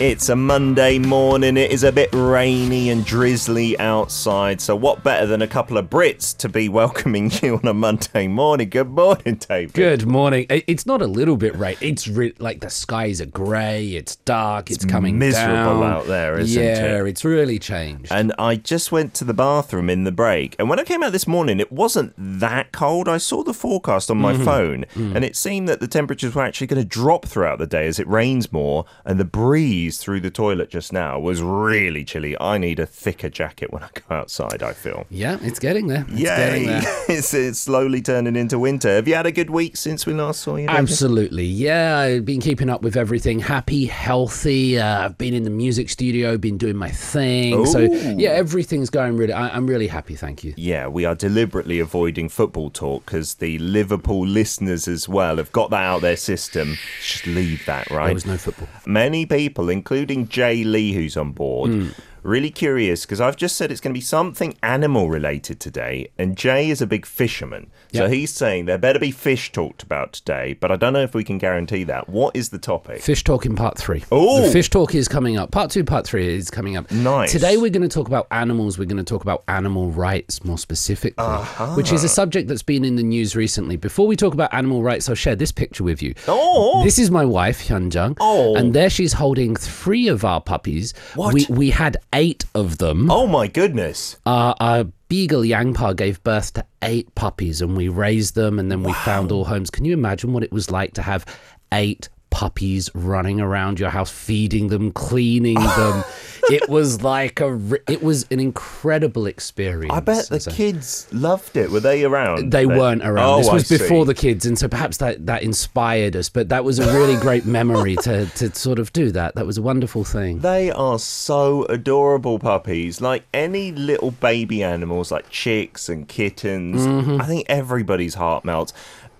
It's a Monday morning. It is a bit rainy and drizzly outside. So, what better than a couple of Brits to be welcoming you on a Monday morning? Good morning, David. Good morning. It's not a little bit rain. It's re- like the skies are grey. It's dark. It's, coming miserable down. out there, isn't yeah, it? Yeah, it's really changed. And I just went to the bathroom in the break. And when I came out this morning, it wasn't that cold. I saw the forecast on my Mm-hmm. phone, Mm. and it seemed that the temperatures were actually going to drop throughout the day as it rains more. And the breeze through the toilet just now was really chilly. I need a thicker jacket when I go outside, I feel. yeah, it's getting there. It's getting Yay! there. it's, it's slowly turning into winter. Have you had a good week since we last saw you? David? Absolutely. Yeah, I've been keeping up with everything. Happy, healthy. Uh, I've been in the music studio, been doing my thing. So, yeah, everything's going really. I- I'm really happy. Thank you. Yeah, we are deliberately avoiding football talk because the Liverpool listeners as well have got that out of their system. Just leave that, right? There was no football. Many people, including Jay Lee, who's on board, Hmm. Really curious because I've just said it's going to be something animal related today, and Jay is a big fisherman. So Yep. he's saying there better be fish talked about today, but I don't know if we can guarantee that. What is the topic? Fish talk in part three. The fish talk is coming up. Part two, part three is coming up. Nice. Today we're going to talk about animals. We're going to talk about animal rights more specifically, uh-huh. which is a subject that's been in the news recently. Before we talk about animal rights, I'll share this picture with you. Oh! This is my wife, Hyunjung. Oh. And there she's holding three of our puppies. What? We, we had eight of them. oh my goodness. Our, our beagle Yangpa gave birth to eight puppies and we raised them and then we found all homes. Can you imagine what it was like to have eight puppies running around your house, feeding them, cleaning them? it was like a, it was an incredible experience. I bet the So- kids loved it. Were they around? they weren't around. Oh, this was I before see. the kids, and so perhaps that, that inspired us. But that was a really great memory to, to sort of do that. That was a wonderful thing. They are so adorable puppies. Like any little baby animals, like chicks and kittens. Mm-hmm. I think everybody's heart melts.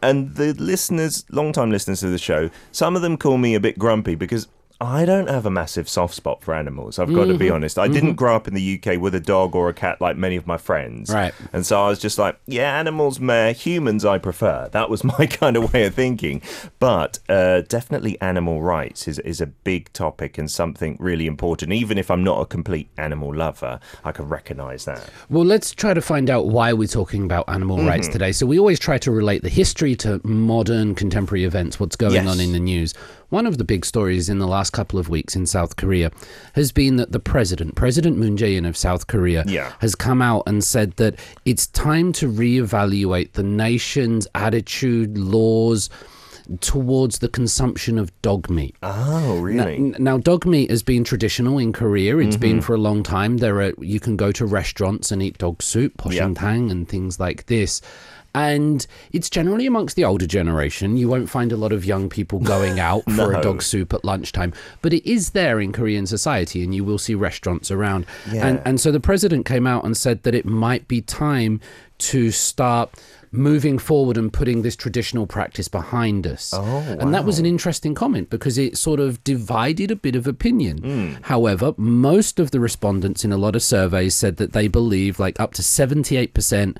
And the listeners, long-time listeners to the show, some of them call me a bit grumpy because I don't have a massive soft spot for animals. I've got to Mm-hmm. be honest. I didn't grow up in the UK with a dog or a cat like many of my friends. Right. And so I was just like, yeah, animals, meh. Humans, I prefer. That was my kind of way of thinking. But uh, definitely animal rights is, is a big topic and something really important. Even if I'm not a complete animal lover, I can recognize that. Well, let's try to find out why we're talking about animal Mm-hmm. rights today. So, we always try to relate the history to modern contemporary events, what's going Yes. on in the news. One of the big stories in the last couple of weeks in South Korea has been that the president, President Moon Jae-in of South Korea, Yeah. has come out and said that it's time to reevaluate the nation's attitude, laws towards the consumption of dog meat. Oh, really? N- Now, dog meat has been traditional in Korea. It's been Mm-hmm. for a long time. There are you can go to restaurants and eat dog soup, poshintang, and things like this. And it's generally amongst the older generation. You won't find a lot of young people going out for a dog soup at lunchtime, but it is there in Korean society, and you will see restaurants around. And Yeah. and so the president came out and said that it might be time to start moving forward and putting this traditional practice behind us. Oh, And that was an interesting comment because it sort of divided a bit of opinion. Hmm. However, most of the respondents in a lot of surveys said that they believe like up to 78%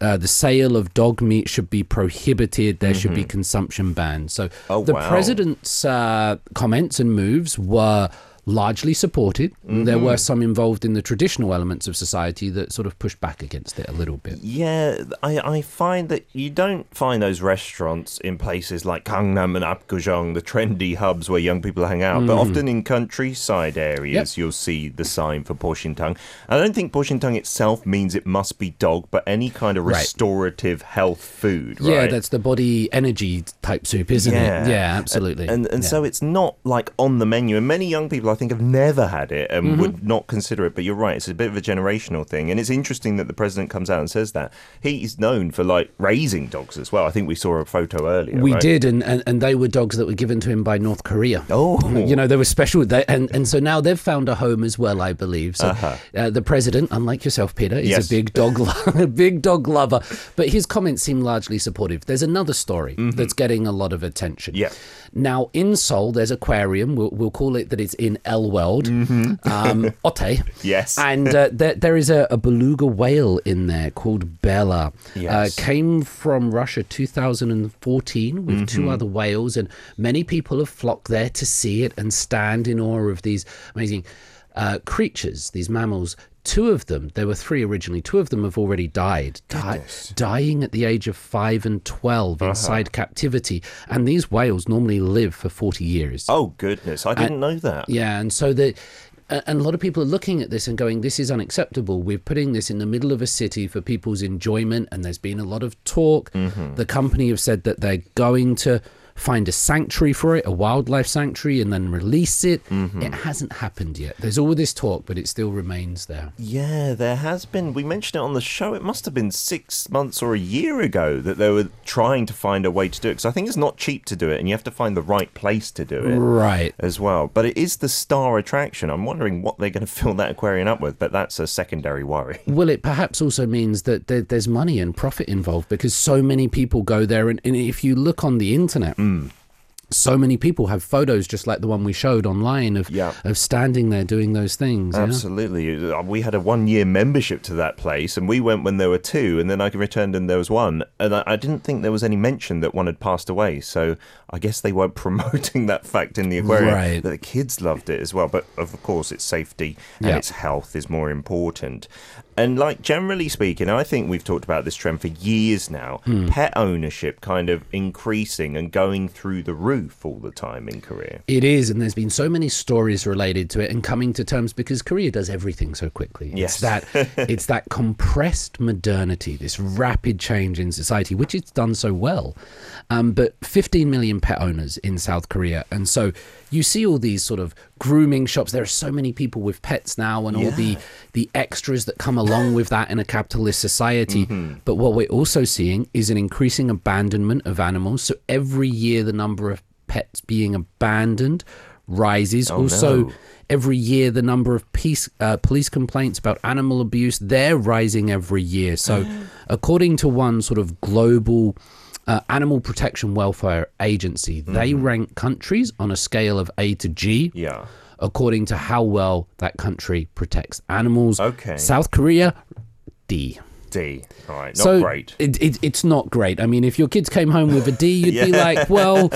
uh, the sale of dog meat should be prohibited. There should be consumption banned. So Mm-hmm. Oh, the wow. president's uh, comments and moves were largely supported. There Mm-hmm. were some involved in the traditional elements of society that sort of pushed back against it a little bit. Yeah, I, I find that you don't find those restaurants in places like Gangnam and Apgujeong, the trendy hubs where young people hang out, but often in countryside areas Yep. you'll see the sign for Poshintang. I don't think Poshintang itself means it must be dog, but any kind of Right. restorative health food, right? Yeah, that's the body energy type soup, isn't Yeah. it? Yeah, absolutely. And and Yeah. so it's not like on the menu. And many young people I think I've never had it and would not consider it. But you're right; it's a bit of a generational thing, and it's interesting that the president comes out and says that he's known for like raising dogs as well. I think we saw a photo earlier. We right? did, and, and, and they were dogs that were given to him by North Korea. Oh. you know, they were special, they, and and so now they've found a home as well, I believe. So uh the president, unlike yourself, Peter, is Uh-huh. Yes. a big dog, lo- a big dog lover. But his comments seem largely supportive. There's another story that's getting a lot of attention. Mm-hmm. Yeah. Now in Seoul, there's aquarium. We'll, we'll call it that. It's in El World, um, Otte. Mm-hmm. Yes. and uh, there, there is a, a beluga whale in there called Bella. Yes. Uh, came from Russia 2014 with two other whales, and many people have flocked there to see it and stand in awe of these amazing uh, creatures, these mammals. Two of them, there were three originally, two of them have already died, di- dying at the age of 5 and 12 uh-huh. inside captivity. And these whales normally live for 40 years. Oh goodness, I didn't know that. Yeah, and so the and a lot of people are looking at this and going, "This is unacceptable." We're putting this in the middle of a city for people's enjoyment, and there's been a lot of talk. Mm-hmm. The company have said that they're going to find a sanctuary for it, a wildlife sanctuary, and then release it. Mm-hmm. It hasn't happened yet. There's all this talk, but it still remains there. Yeah, there has been. We mentioned it on the show. It must have been six months or a year ago that they were trying to find a way to do it. Because I think it's not cheap to do it, and you have to find the right place to do it Right. as well. But it is the star attraction. I'm wondering what they're going to fill that aquarium up with, but that's a secondary worry. Well, it perhaps also means that there's money and profit involved because so many people go there. And, and if you look on the internet, so many people have photos just like the one we showed online of, Yeah. of standing there doing those things. Absolutely. Uh, We had a one year membership to that place, and we went when there were two, and then I returned and there was one. And I, I didn't think there was any mention that one had passed away. So I guess they weren't promoting that fact in the aquarium. Right. The kids loved it as well. But of course, its safety and Yeah. its health is more important. And like generally speaking, I think we've talked about this trend for years now. Hmm. Pet ownership kind of increasing and going through the roof all the time in Korea. It is, and there's been so many stories related to it, and coming to terms because Korea does everything so quickly. Yes. It's that it's that compressed modernity, this rapid change in society, which it's done so well. Um, but 15 million pet owners in South Korea, and so you see all these sort of grooming shops. There are so many people with pets now, and all the the extras that come along with that in a capitalist society. Mm-hmm. But what we're also seeing is an increasing abandonment of animals. So every year, the number of pets being abandoned rises. also, Oh, no. every year, the number of peace, uh, police complaints about animal abuse they're rising every year. So, according to one sort of global. Uh, animal protection welfare agency they rank countries on a scale of a to g Yeah. according to how well that country protects animals Okay. south korea d D. All right. Not so great. It, it, it's not great. I mean, if your kids came home with a D, you'd be like, well,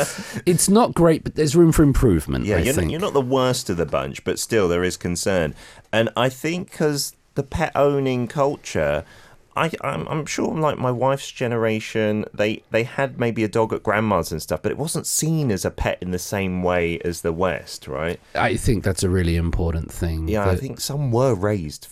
it's not great, but there's room for improvement. Yeah, I you're not, you're not the worst of the bunch, but still there is concern. And I think because the pet owning culture, I, I'm, I'm sure like my wife's generation, they, they had maybe a dog at grandma's and stuff, but it wasn't seen as a pet in the same way as the West, right? I think that's a really important thing. Yeah, I think some were raised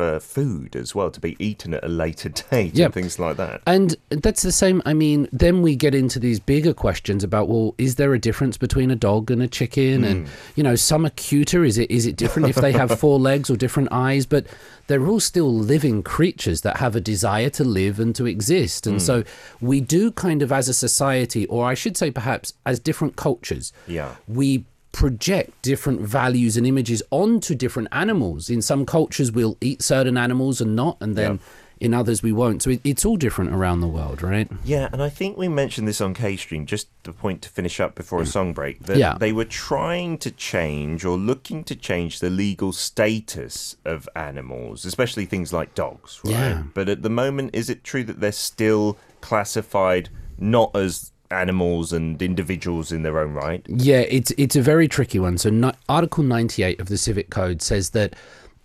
for food as well to be eaten at a later date Yep. and things like that. And that's the same. I mean, then we get into these bigger questions about, well, is there a difference between a dog and a chicken? And Hmm. you know, some are cuter. Is it is it different if they have four legs or different eyes? But they're all still living creatures that have a desire to live and to exist. Hmm. And so we do kind of, as a society, or I should say, perhaps as different cultures, Yeah. we project different values and images onto different animals. In some cultures, we'll eat certain animals and not, and then in others, we won't. So it, it's all different around the world, right? Yeah, and I think we mentioned this on K Stream, just the point to finish up before a mm. song break, that Yeah. they were trying to change or looking to change the legal status of animals, especially things like dogs, right? Yeah. But at the moment, is it true that they're still classified not as animals and individuals in their own right? Yeah, it's it's a very tricky one. So no, Article 98 of the Civil Code says that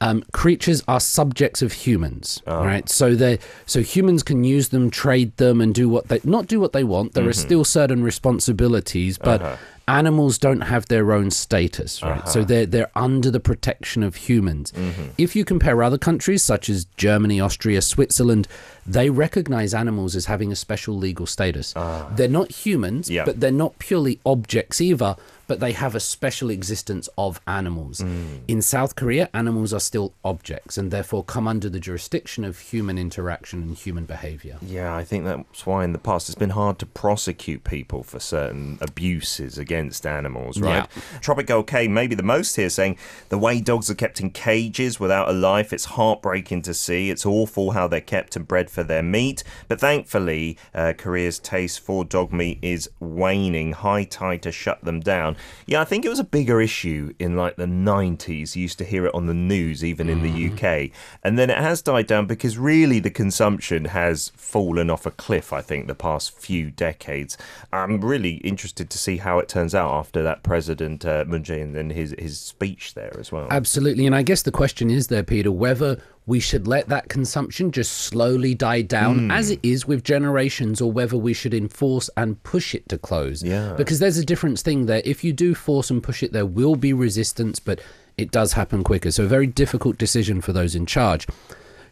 um, creatures are subjects of humans, ah. right? So they so humans can use them, trade them, and do what they not do what they want. There are mm-hmm. still certain responsibilities, but uh-huh. Animals don't have their own status, right? So uh-huh. they're they're under the protection of humans. Mm-hmm. If you compare other countries such as Germany, Austria, Switzerland, they recognize animals as having a special legal status. Ah. They're not humans, Yeah. but they're not purely objects either, but they have a special existence of animals. In South Korea, animals are still objects and therefore come under the jurisdiction of human interaction and human behavior. Yeah, I think that's why in the past it's been hard to prosecute people for certain abuses against animals, right? Tropic Girl K, maybe the most here, saying the way dogs are kept in cages without a life, it's heartbreaking to see. It's awful how they're kept and bred for their meat. But thankfully, uh, Korea's taste for dog meat is waning. High tide to shut them down. Yeah, I think it was a bigger issue in like the 90s. You used to hear it on the news, even in the UK. And then it has died down because really the consumption has fallen off a cliff, I think, the past few decades. I'm really interested to see how it turns out after that President uh, Moon Jae-in and his, his speech there as well. Absolutely. And I guess the question is there, Peter, whether we should let that consumption just slowly die down hmm. as it is with generations or whether we should enforce and push it to close. Yeah. Because there's a difference thing there. If you do force and push it, there will be resistance, but it does happen quicker. So a very difficult decision for those in charge.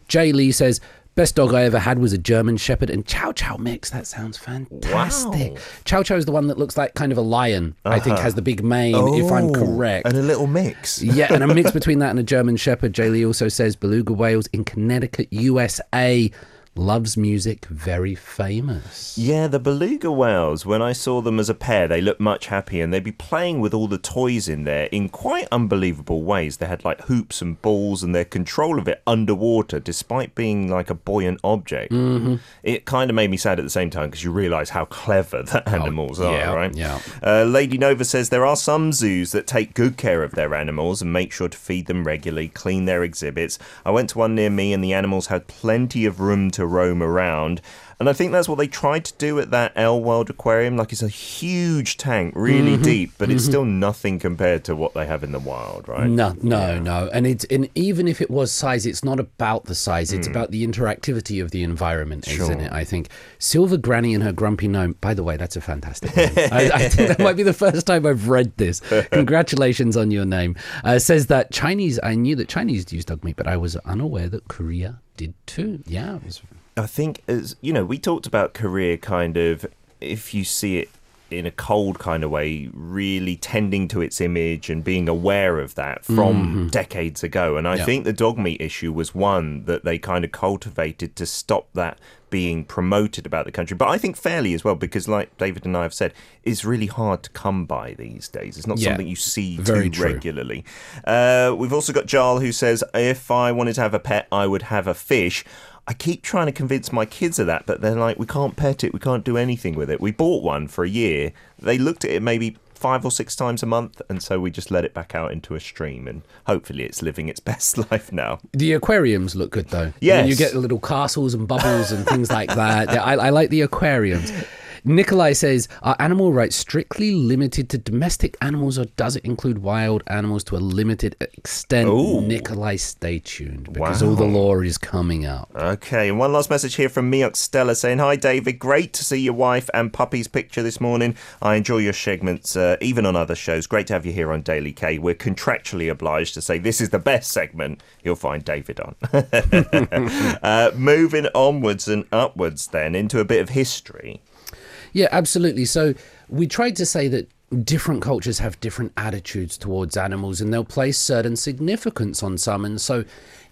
Jay Lee says, Best dog I ever had was a German Shepherd and Chow Chow mix. That sounds fantastic. Wow. Chow Chow is the one that looks like kind of a lion. I think uh-huh. has the big mane, if I'm Oh, correct. And a little mix. Yeah, and a mix between that and a German Shepherd. Jay Lee also says beluga whales in Connecticut, USA. Loves music, very famous. Yeah, the beluga whales, when I saw them as a pair, they looked much happier and they'd be playing with all the toys in there in quite unbelievable ways. They had like hoops and balls and their control of it underwater, despite being like a buoyant object. Mm-hmm. It kind of made me sad at the same time because you realise how clever the animals are, yeah, right? yeah. Uh, Lady Nova says there are some zoos that take good care of their animals and make sure to feed them regularly, clean their exhibits. I went to one near me and the animals had plenty of room to roam around. And I think that's what they tried to do at that L World Aquarium. Like it's a huge tank, really mm-hmm. deep, but it's mm-hmm. still nothing compared to what they have in the wild, right? No, no, no. And it's and even if it was size, it's not about the size. It's hmm. about the interactivity of the environment, isn't it? I think Silver Granny and her grumpy gnome. By the way, that's a fantastic name. I, I think that might be the first time I've read this. Congratulations on your name. Uh, says that Chinese. I knew that Chinese used dog meat, but I was unaware that Korea did too. Yeah, was I think as you know, we talked about Korea kind of if you see it in a cold kind of way, really tending to its image and being aware of that from decades ago. And I Yeah. think the dog meat issue was one that they kind of cultivated to stop that being promoted about the country. But I think fairly as well, because like David and I have said, it's really hard to come by these days. It's not Yeah, something you see very too true. regularly. Uh, we've also got Jarl who says, if I wanted to have a pet, I would have a fish. I keep trying to convince my kids of that, but they're like, we can't pet it, we can't do anything with it. We bought one for a year. They looked at it maybe five or six times a month, and so we just let it back out into a stream, and hopefully it's living its best life now. The aquariums look good though. Yes. And you get the little castles and bubbles and things like that. I, I like the aquariums. Nikolai says, Are animal rights strictly limited to domestic animals or does it include wild animals to a limited extent? Ooh. Nikolai, stay tuned because all the law is coming up. Okay, and one last message here from Miok Stella saying, Hi David, great to see your wife and puppy's picture this morning. I enjoy your segments, uh, even on other shows. Great to have you here on Daily K. We're contractually obliged to say this is the best segment you'll find David on. uh, moving onwards and upwards then into a bit of history. Yeah, absolutely. So we tried to say that different cultures have different attitudes towards animals and they'll place certain significance on some. And so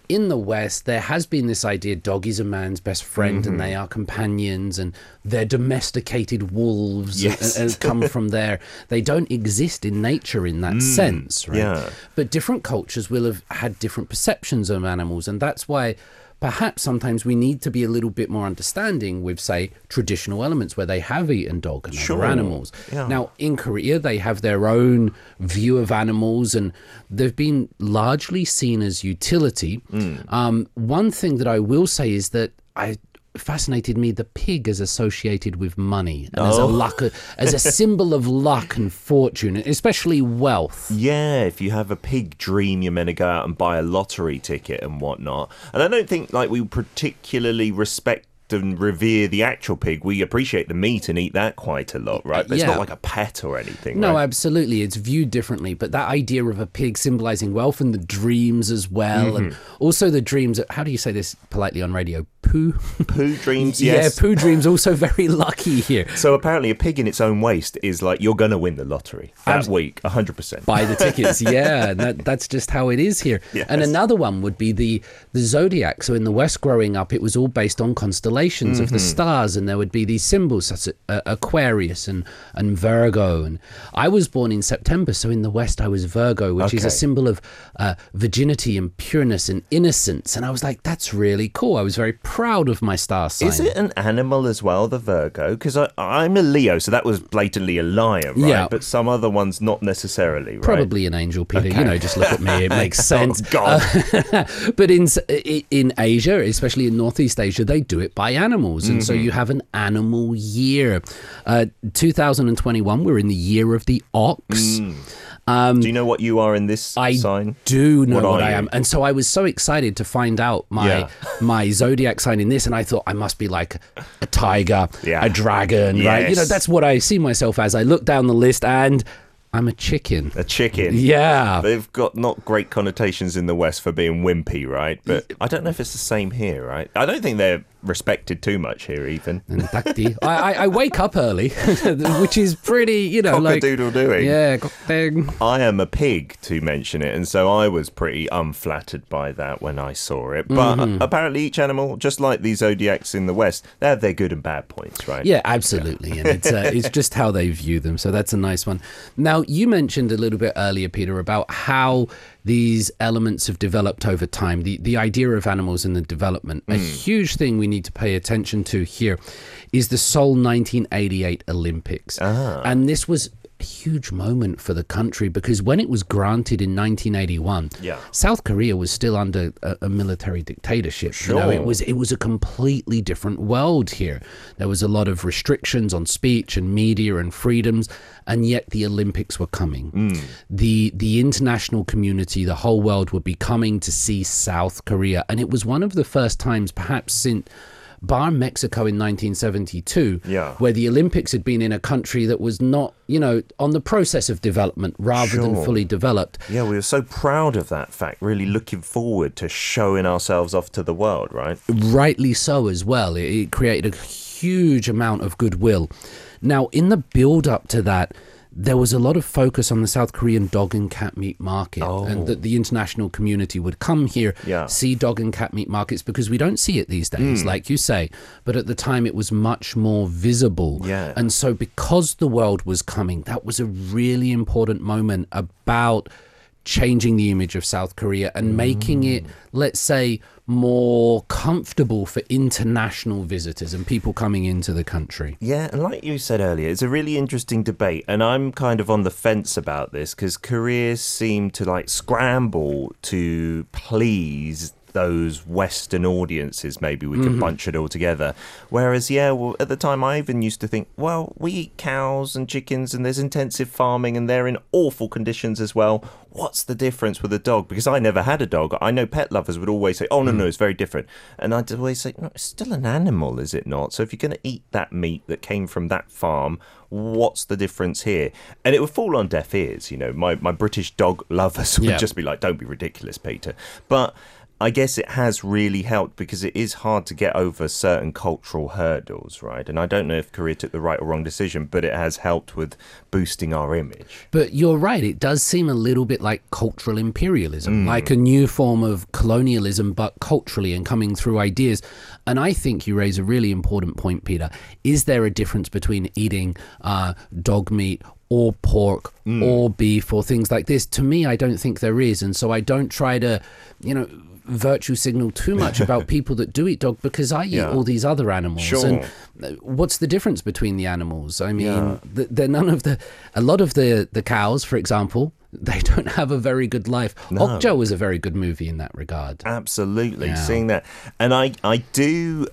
in the West, there has been this idea dog is a man's best friend and they mm-hmm. are companions and they're domesticated wolves Yes. and, and come from there. They don't exist in nature in that mm. sense, right? yeah. But different cultures will have had different perceptions of animals, and that's why perhaps sometimes we need to be a little bit more understanding with, say, traditional elements where they have eaten dog and Sure. other animals. Yeah. Now, in Korea, they have their own view of animals, and they've been largely seen as utility. Mm. Um, one thing that I will say is that I fascinated me the pig is associated with money and as a Oh. luck as a symbol of luck and fortune especially wealth Yeah, if you have a pig dream, you're meant to go out and buy a lottery ticket and whatnot. And I don't think like we particularly respect and revere the actual pig. We appreciate the meat and eat that quite a lot, right? But it's not like a pet or anything. No, right? absolutely. It's viewed differently. But that idea of a pig symbolizing wealth and the dreams as well, and Mm-hmm. also the dreams, how do you say this politely on radio? Poo. Poo dreams, yeah, yes. poo dreams also very lucky here. So apparently, a pig in its own waste is like you're going to win the lottery that Abs- week, hundred percent. buy the tickets. Yeah, that, that's just how it is here. Yes. And another one would be the the zodiac. So in the West, growing up, it was all based on constellations of the Mm-hmm. stars, and there would be these symbols such as uh, Aquarius and and Virgo. And I was born in September, so in the West, I was Virgo, which is a symbol of uh, virginity and pureness and innocence. And I was like, that's really cool. I was very proud of my star sign. Is it an animal as well, the Virgo? Because I'm a Leo, so that was blatantly a lion, right? Yeah. But some other ones not necessarily, right? Probably an angel, Peter. You know, just look at me; it makes oh, sense. Oh, God. Uh, but in in Asia, especially in Northeast Asia, they do it by animals, and so mm-hmm. you have an animal year. Uh, 2021, we're in the year of the ox. Mm. Um, do you know what you are in this sign? I sign? do know What what, I you? am, and so I was so excited to find out my Yeah. my zodiac sign in this, and I thought I must be like a tiger, Yeah. a dragon, right? You know, that's what I see myself as. I look down the list, and I'm a chicken. A chicken. Yeah. They've got not great connotations in the West for being wimpy, right? But I don't know if it's the same here, right? I don't think they're respected too much here, Dakti. I, I, I wake up early, which is pretty, you know, like Cock-a-doodle doing. yeah. I am a pig, to mention it, and so I was pretty unflattered by that when I saw it. But Mm-hmm. apparently, each animal, just like these zodiacs in the West, they have their good and bad points, right? Yeah, absolutely, and it's uh, it's just how they view them. So that's a nice one. Now you mentioned a little bit earlier, Peter, about how these elements have developed over time. The the idea of animals in the development. A hmm. huge thing we need to pay attention to here is the Seoul 1988 Olympics, ah. and this was. A Huge moment for the country because when it was granted in 1981, Yeah. South Korea was still under a, a military dictatorship. You know, it was it was a completely different world here. There was a lot of restrictions on speech and media and freedoms, and yet the Olympics were coming. Mm. The the international community, the whole world, would be coming to see South Korea, and it was one of the first times, perhaps since. Bar Mexico in 1972, Yeah. where the Olympics had been in a country that was not, you know, on the process of development rather than fully developed. Yeah, we were so proud of that fact, really looking forward to showing ourselves off to the world, right? rightly so as well. It, it created a huge amount of goodwill. Now, in the build up to that, there was a lot of focus on the South Korean dog and cat meat market, and that oh. the international community would come here, Yeah. see dog and cat meat markets because we don't see it these days, hmm. like you say. But at the time, it was much more visible. Yeah. And so, because the world was coming, that was a really important moment about changing the image of South Korea and making it, mm. let's say, more comfortable for international visitors and people coming into the country. Yeah, and like you said earlier, it's a really interesting debate, and I'm kind of on the fence about this because Korea seem to like scramble to please those Western audiences. Maybe we can mm-hmm. bunch it all together. Whereas, yeah, well, at the time, I even used to think, well, we eat cows and chickens, and there's intensive farming, and they're in awful conditions as well. What's the difference with a dog? Because I never had a dog. I know pet lovers would always say, oh, no, no, mm. it's very different. And I'd always say, no, it's still an animal, is it not? So if you're going to eat that meat that came from that farm, what's the difference here? And it would fall on deaf ears. You know, my, my British dog lovers would Yeah. just be like, don't be ridiculous, Peter. But I guess it has really helped because it is hard to get over certain cultural hurdles, right? And I don't know if Korea took the right or wrong decision, but it has helped with boosting our image. But you're right, it does seem a little bit like cultural imperialism, like a new form of colonialism, but culturally and coming through ideas. And I think you raise a really important point, Peter. Is there a difference between eating uh, dog meat? Or pork or beef or things like this. To me, I don't think there is. And so I don't try to, you know, virtue signal too much about people that do eat dog because I eat Yeah. all these other animals. Sure. And uh, what's the difference between the animals? I mean, Yeah. they're none of the. A lot of the the cows, for example, they don't have a very good life. Okja was a very good movie in that regard. Absolutely, Yeah. seeing that, and I I do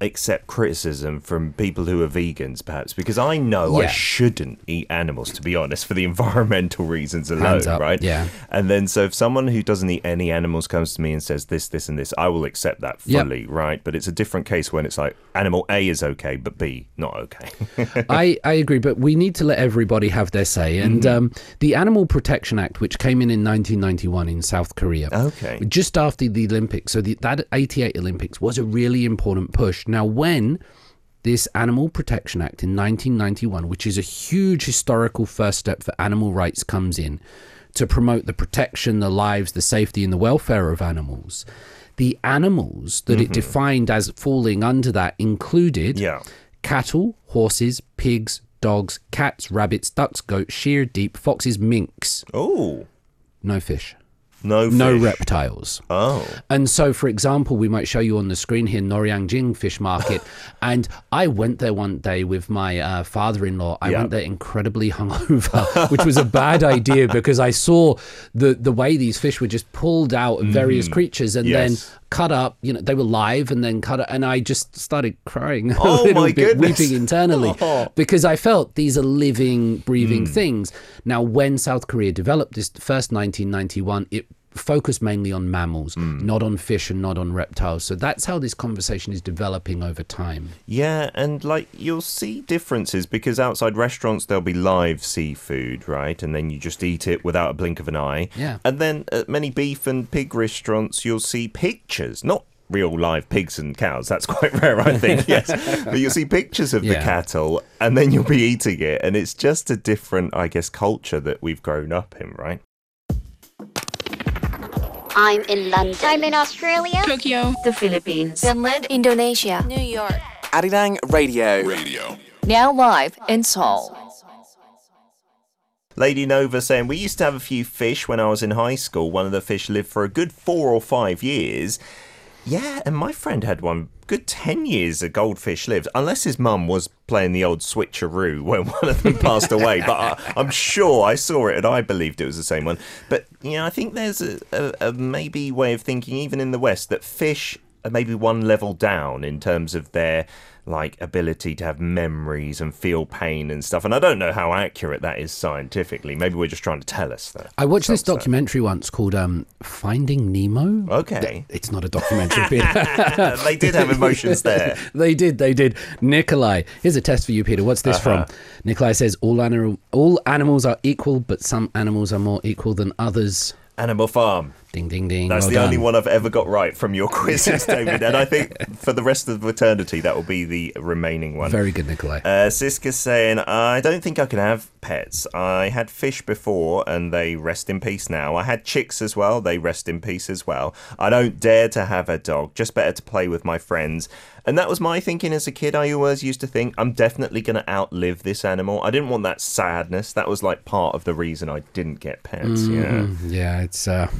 accept criticism from people who are vegans, perhaps, because I know I shouldn't eat animals, to be honest, for the environmental reasons alone, right? yeah. And then, so if someone who doesn't eat any animals comes to me and says this, this, and this, I will accept that Yep. fully, right? But it's a different case when it's like animal A is okay, but B not okay. I, I agree, but we need to let everybody have their say. And um, the Animal Protection Act, which came in in 1991 in South Korea, Okay. just after the Olympics, so the, that 88 Olympics was a really important push. Now, when this Animal Protection Act in 1991, which is a huge historical first step for animal rights, comes in to promote the protection, the lives, the safety, and the welfare of animals. The animals that it mm-hmm. defined as falling under that included yeah. cattle, horses, pigs, dogs, cats, rabbits, ducks, goats, sheer, deep, foxes, minks. Oh, No fish. No No reptiles. Oh. And so, for example, we might show you on the screen here Noryangjin Fish Market. and I went there one day with my uh, father in law. I Yeah. went there incredibly hungover, which was a bad idea because I saw the, the way these fish were just pulled out of various creatures and Mm. Yes. then cut up. You know, they were live and then cut up. And I just started crying a Oh, little my bit, goodness. weeping internally Oh. because I felt these are living, breathing Hmm. things. Now, when South Korea developed this first 1991, it focused mainly on mammals, Hmm. not on fish and not on reptiles. So that's how this conversation is developing over time. Yeah, and like you'll see differences because outside restaurants there'll be live seafood, right? And then you just eat it without a blink of an eye. Yeah. And then at many beef and pig restaurants you'll see pictures, not real live pigs and cows. That's quite rare, I think. yes. But you'll see pictures of the cattle and then you'll be eating it and it's just a different, I guess, culture that we've grown up in, right? I'm in London. I'm in Australia. Tokyo. the Philippines. Finland. Indonesia. New York. Arirang Radio. Radio. Now live in Seoul. Lady Nova saying, We used to have a few fish when I was in high school. One of the fish lived for a good four or five years. Yeah, and my friend had one good 10 years a goldfish lived, unless his mum was playing the old switcheroo when one of them passed away. But I, I'm sure I saw it and I believed it was the same one. But, you know, I think there's a, a, a maybe way of thinking, even in the West, that fish are maybe one level down in terms of their like ability to have memories and feel pain and stuff. And I don't know how accurate that is scientifically. Maybe we're just trying to tell us that. I watched this documentary once called um, Finding Nemo. Okay. It's not a documentary, they did have emotions there. they did, they did. Nikolai, here's a test for you, Peter. What's this Uh-huh. from? Nikolai says all animal, all animals are equal, but some animals are more equal than others. Animal Farm. Ding, ding, ding. That's well the only one I've ever got right from your quizzes, David. And I think for the rest of eternity, that will be the remaining one. Very good, Nikolai. Uh, Siska's saying, I don't think I can have pets. I had fish before and they rest in peace now. I had chicks as well. They rest in peace as well. I don't dare to have a dog. Just better to play with my friends. And that was my thinking as a kid. I always used to think, I'm definitely going to outlive this animal. I didn't want that sadness. That was like part of the reason I didn't get pets. Yeah. Yeah, it's uh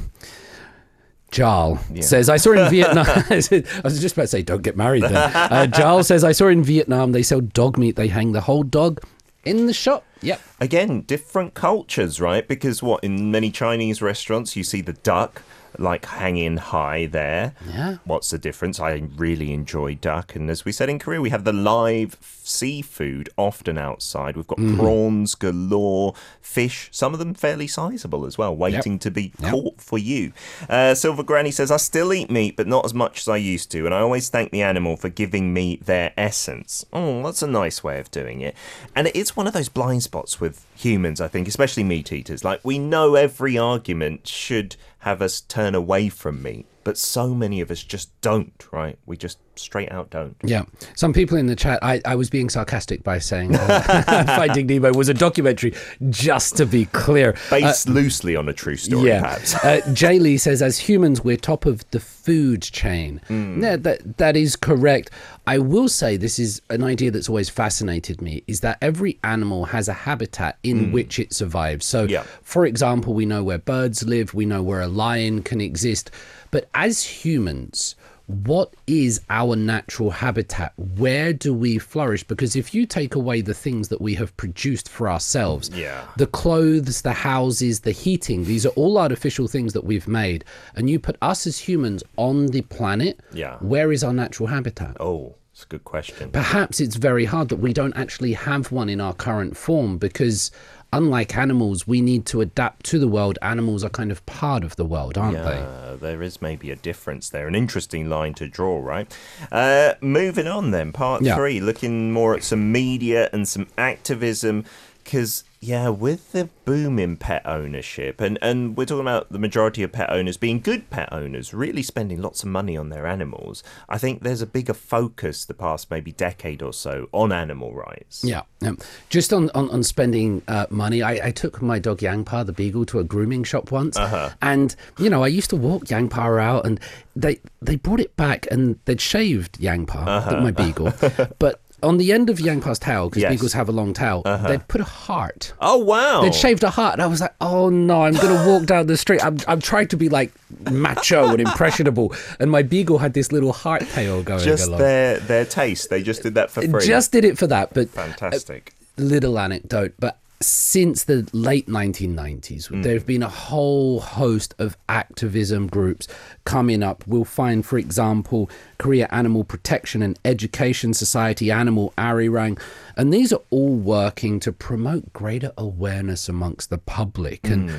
Jarl says I saw in Vietnam. I was just about to say, don't get married then. Uh, Jarl says I saw in Vietnam they sell dog meat. They hang the whole dog in the shop. Yep. again, different cultures, right? Because what in many Chinese restaurants you see the duck like hanging high there. Yeah. What's the difference? I really enjoy duck, and as we said in Korea, we have the live seafood often outside. We've got Mm-hmm. prawns galore, fish, some of them fairly sizable as well, waiting to be Yep. caught for you. Uh, Silver Granny says, I still eat meat, but not as much as I used to, and I always thank the animal for giving me their essence. Oh, that's a nice way of doing it. And it's one of those blind spots with humans, I think, especially meat eaters. Like, we know every argument should have us turn away from meat, but so many of us just don't, right? We just straight out don't. Yeah. Some people in the chat, I, I was being sarcastic by saying uh, Finding Nemo was a documentary, just to be clear. Based loosely on a true story, yeah. perhaps. uh, Jay Lee says, as humans, we're top of the food chain. Hmm. Yeah, that, that is correct. I will say this is an idea that's always fascinated me is that every animal has a habitat in which it survives. So. Yeah. for example, we know where birds live, we know where a lion can exist. But as humans, what is our natural habitat? Where do we flourish? Because if you take away the things that we have produced for ourselves, Yeah. the clothes, the houses, the heating, these are all artificial things that we've made. And you put us as humans on the planet, Yeah. where is our natural habitat? Oh, It's a good question. Perhaps it's very hard that we don't actually have one in our current form because, unlike animals, we need to adapt to the world. Animals are kind of part of the world, aren't they? Yeah, there is maybe a difference there. An interesting line to draw, right? Uh, moving on then, part Yeah. three, looking more at some media and some activism. Because, yeah, with the boom in pet ownership, and, and we're talking about the majority of pet owners being good pet owners, really spending lots of money on their animals, I think there's a bigger focus the past maybe decade or so on animal rights. Yeah. yeah. Just on, on, on spending uh, money, I, I took my dog Yangpa, the beagle, to a grooming shop once. And, you know, I used to walk Yangpa out and they, they brought it back and they'd shaved Yangpa, my beagle. but on the end of Yangpa's tail, because Yes. beagles have a long tail, uh-huh. they'd put a heart. Oh, wow. They'd shaved a heart, and I was like, "Oh no, I'm gonna walk down the street." I'm, I'm trying to be like macho and impressionable, and my beagle had this little heart tail going just along. their, their taste. They just did that for free. Just did it for that, but uh, Fantastic. little anecdote, but since the late 1990s, Mm. there have been a whole host of activism groups coming up. We'll find, for example, Korea Animal Protection and Education Society, Animal Arirang, and these are all working to promote greater awareness amongst the public and Mm.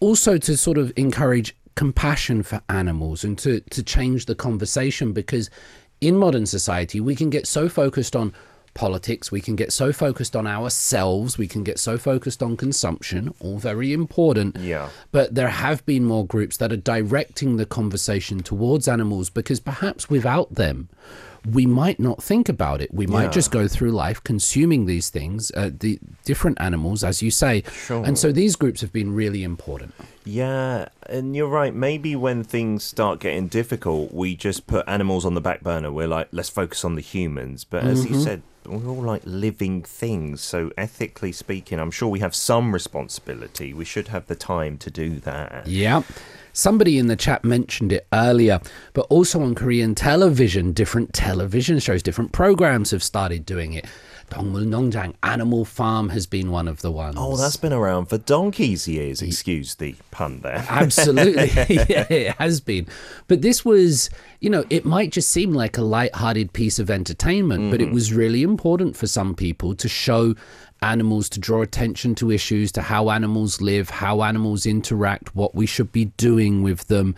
also to sort of encourage compassion for animals and to, to change the conversation because in modern society we can get so focused on politics we can get so focused on ourselves we can get so focused on consumption all very important Yeah. but there have been more groups that are directing the conversation towards animals because perhaps without them we might not think about it we might Yeah. just go through life consuming these things uh, the different animals as you say Sure. and so these groups have been really important Yeah, and you're right. Maybe when things start getting difficult, we just put animals on the back burner. We're like, let's focus on the humans. But as Mm-hmm. you said, we're all like living things. So ethically speaking, I'm sure we have some responsibility. We should have the time to do that. Yeah. Somebody in the chat mentioned it earlier, but also on Korean television, different television shows, different programs have started doing it. Dongmul Nongjang Animal Farm has been one of the ones. Oh, that's been around for donkey's years. Excuse the pun there. Absolutely, yeah, it has been. But this was, you know, it might just seem like a light-hearted piece of entertainment, mm-hmm. but it mm-hmm. was really important for some people to show animals, to draw attention to issues, to how animals live, how animals interact, what we should be doing with them.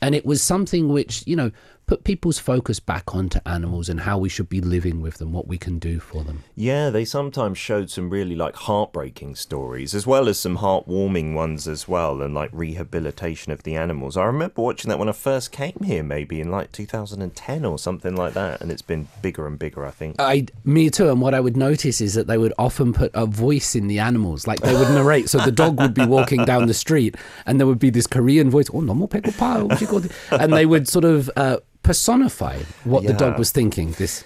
And it was something which, you know, put people's focus back onto animals and how we should be living with them, what we can do for them. Yeah, they sometimes showed some really like heartbreaking stories, as well as some heartwarming ones as well, and like rehabilitation of the animals. I remember watching that when I first came here, maybe in like 2010 or something like that, and it's been bigger and bigger, I think. I, me too. And what I would notice is that they would often put a voice in the animals, like they would narrate. so the dog would be walking down the street, and there would be this Korean voice, "Oh, no more peko pa," what you call it?" and they would sort of uh, personify what the dog was thinking. This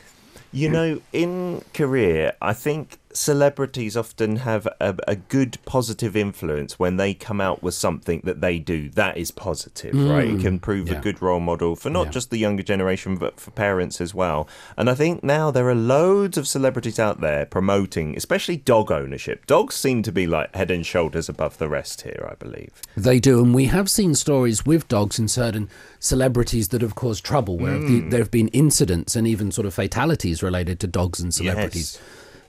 You know, in Korea, I think celebrities often have a, a good positive influence when they come out with something that they do that is positive, right? It can mm. prove Yeah. a good role model for not Yeah. just the younger generation, but for parents as well. And I think now there are loads of celebrities out there promoting, especially dog ownership. Dogs seem to be like head and shoulders above the rest here, I believe. they do, and we have seen stories with dogs and certain celebrities that have caused trouble, where the, mm. there have been incidents and even sort of fatalities related to dogs and celebrities.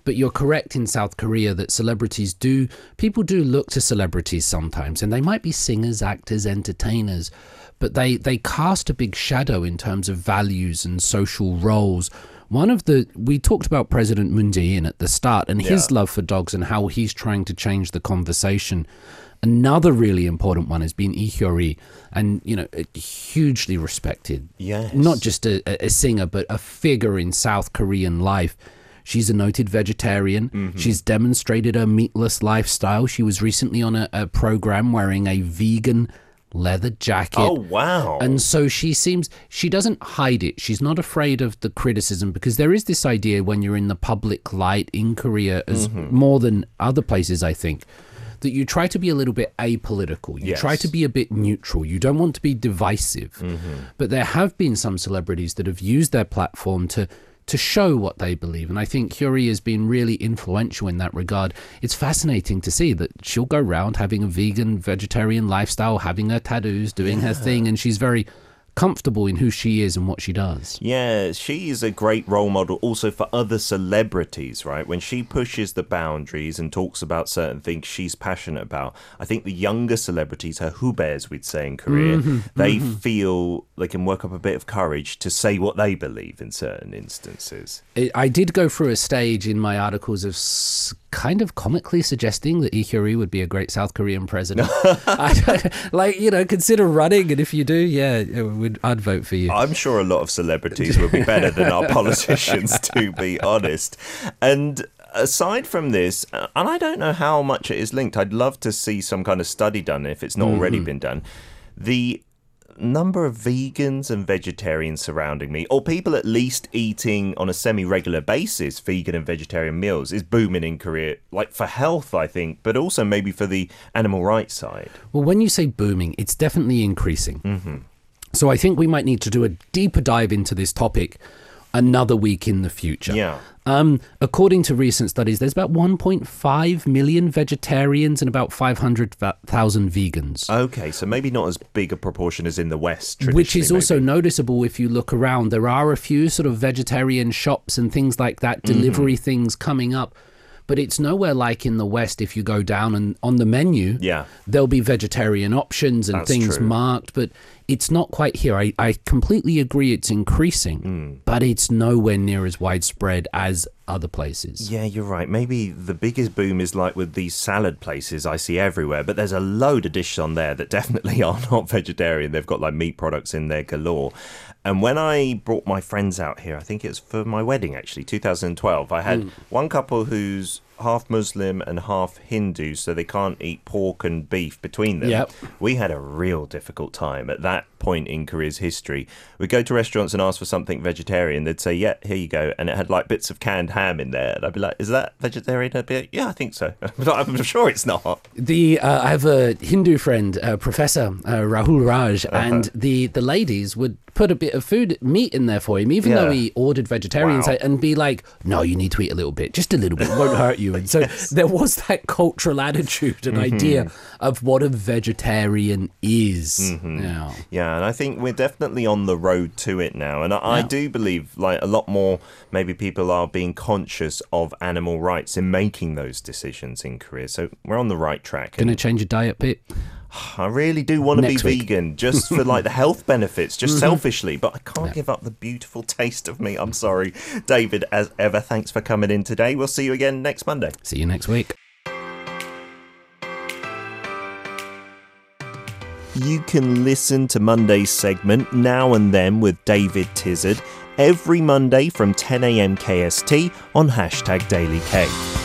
But you're correct in South Korea that celebrities do, people do look to celebrities sometimes, and they might be singers, actors, entertainers, but they, they cast a big shadow in terms of values and social roles. One of the, we talked about President Moon Jae-in at the start and his love for dogs and how he's trying to change the conversation. Another really important one has been Lee Hyori, and you know, hugely respected. Yes. not just a- a singer, but a figure in South Korean life. She's a noted vegetarian. Mm-hmm. She's demonstrated a meatless lifestyle. She was recently on a, a program wearing a vegan leather jacket. Oh, wow. And so she seems, she doesn't hide it. She's not afraid of the criticism because there is this idea when you're in the public light in Korea, as Mm-hmm. more than other places, I think, that you try to be a little bit apolitical. You try to be a bit neutral. You don't want to be divisive. Mm-hmm. But there have been some celebrities that have used their platform to to show what they believe. And I think Hyori has been really influential in that regard. It's fascinating to see that she'll go around having a vegan, vegetarian lifestyle, having her tattoos, doing her thing, and she's very comfortable in who she is and what she does. Yeah, she is a great role model also for other celebrities, right? When she pushes the boundaries and talks about certain things she's passionate about, I think the younger celebrities, her hubers, we'd say in Korea, Mm-hmm, they feel they can work up a bit of courage to say what they believe in certain instances. I- I did go through a stage in my articles of kind of comically suggesting that Lee Hyori would be a great South Korean president. Like, you know, consider running, and if you do, yeah, would, I'd vote for you. I'm sure a lot of celebrities would be better than our politicians, to be honest. And aside from this, and I don't know how much it is linked, I'd love to see some kind of study done if it's not already mm-hmm. been done. The number of vegans and vegetarians surrounding me, or people at least eating on a semi regular basis vegan and vegetarian meals, is booming in Korea, like for health, I think, but also maybe for the animal rights side. Well, when you say booming, it's definitely increasing. Mm-hmm. So I think we might need to do a deeper dive into this topic another week in the future. Yeah. Um, according to recent studies, there's about 1.5 million vegetarians and about 500,000 vegans. Okay, so maybe not as big a proportion as in the West, Which is also maybe. noticeable if you look around. There are a few sort of vegetarian shops and things like that, Mm-hmm. delivery things coming up. But it's nowhere like in the West if you go down and on the menu, Yeah. there'll be vegetarian options and That's things true. marked, but it's not quite here. I, I completely agree it's increasing, Mm. but it's nowhere near as widespread as other places. Yeah, you're right. Maybe the biggest boom is like with these salad places I see everywhere, but there's a load of dishes on there that definitely are not vegetarian. They've got like meat products in there galore. And when I brought my friends out here, I think it was for my wedding actually, 2012, I had hmm. one couple who's half Muslim and half Hindu, so they can't eat pork and beef between them. Yep. We had a real difficult time at that point in Korea's history. We'd go to restaurants and ask for something vegetarian. They'd say, Yeah, here you go. And it had like bits of canned ham in there. And I'd be like, Is that vegetarian? I'd be like, Yeah, I think so. I'm sure it's not. The uh, I have a Hindu friend, uh, Professor uh, Rahul Raj, Uh-huh. and the the ladies would put a bit of food meat in there for him, even though he ordered vegetarian, Wow. and be like, "No, you need to eat a little bit, just a little bit, won't hurt you." And so there was that cultural attitude and Mm-hmm. idea of what a vegetarian is. Mm-hmm. Yeah. Yeah, and I think we're definitely on the road to it now. And I, I do believe like a lot more maybe people are being conscious of animal rights in making those decisions in Korea. So we're on the right track. Gonna And change your diet bit. I really do want to be week. vegan just for like the health benefits, just mm-hmm. selfishly, but I can't give up the beautiful taste of meat. I'm sorry. David, as ever, thanks for coming in today. We'll see you again next Monday. See you next week. You can listen to Monday's segment Now and Then with David Tizard every Monday from 10am KST on hashtag Daily K.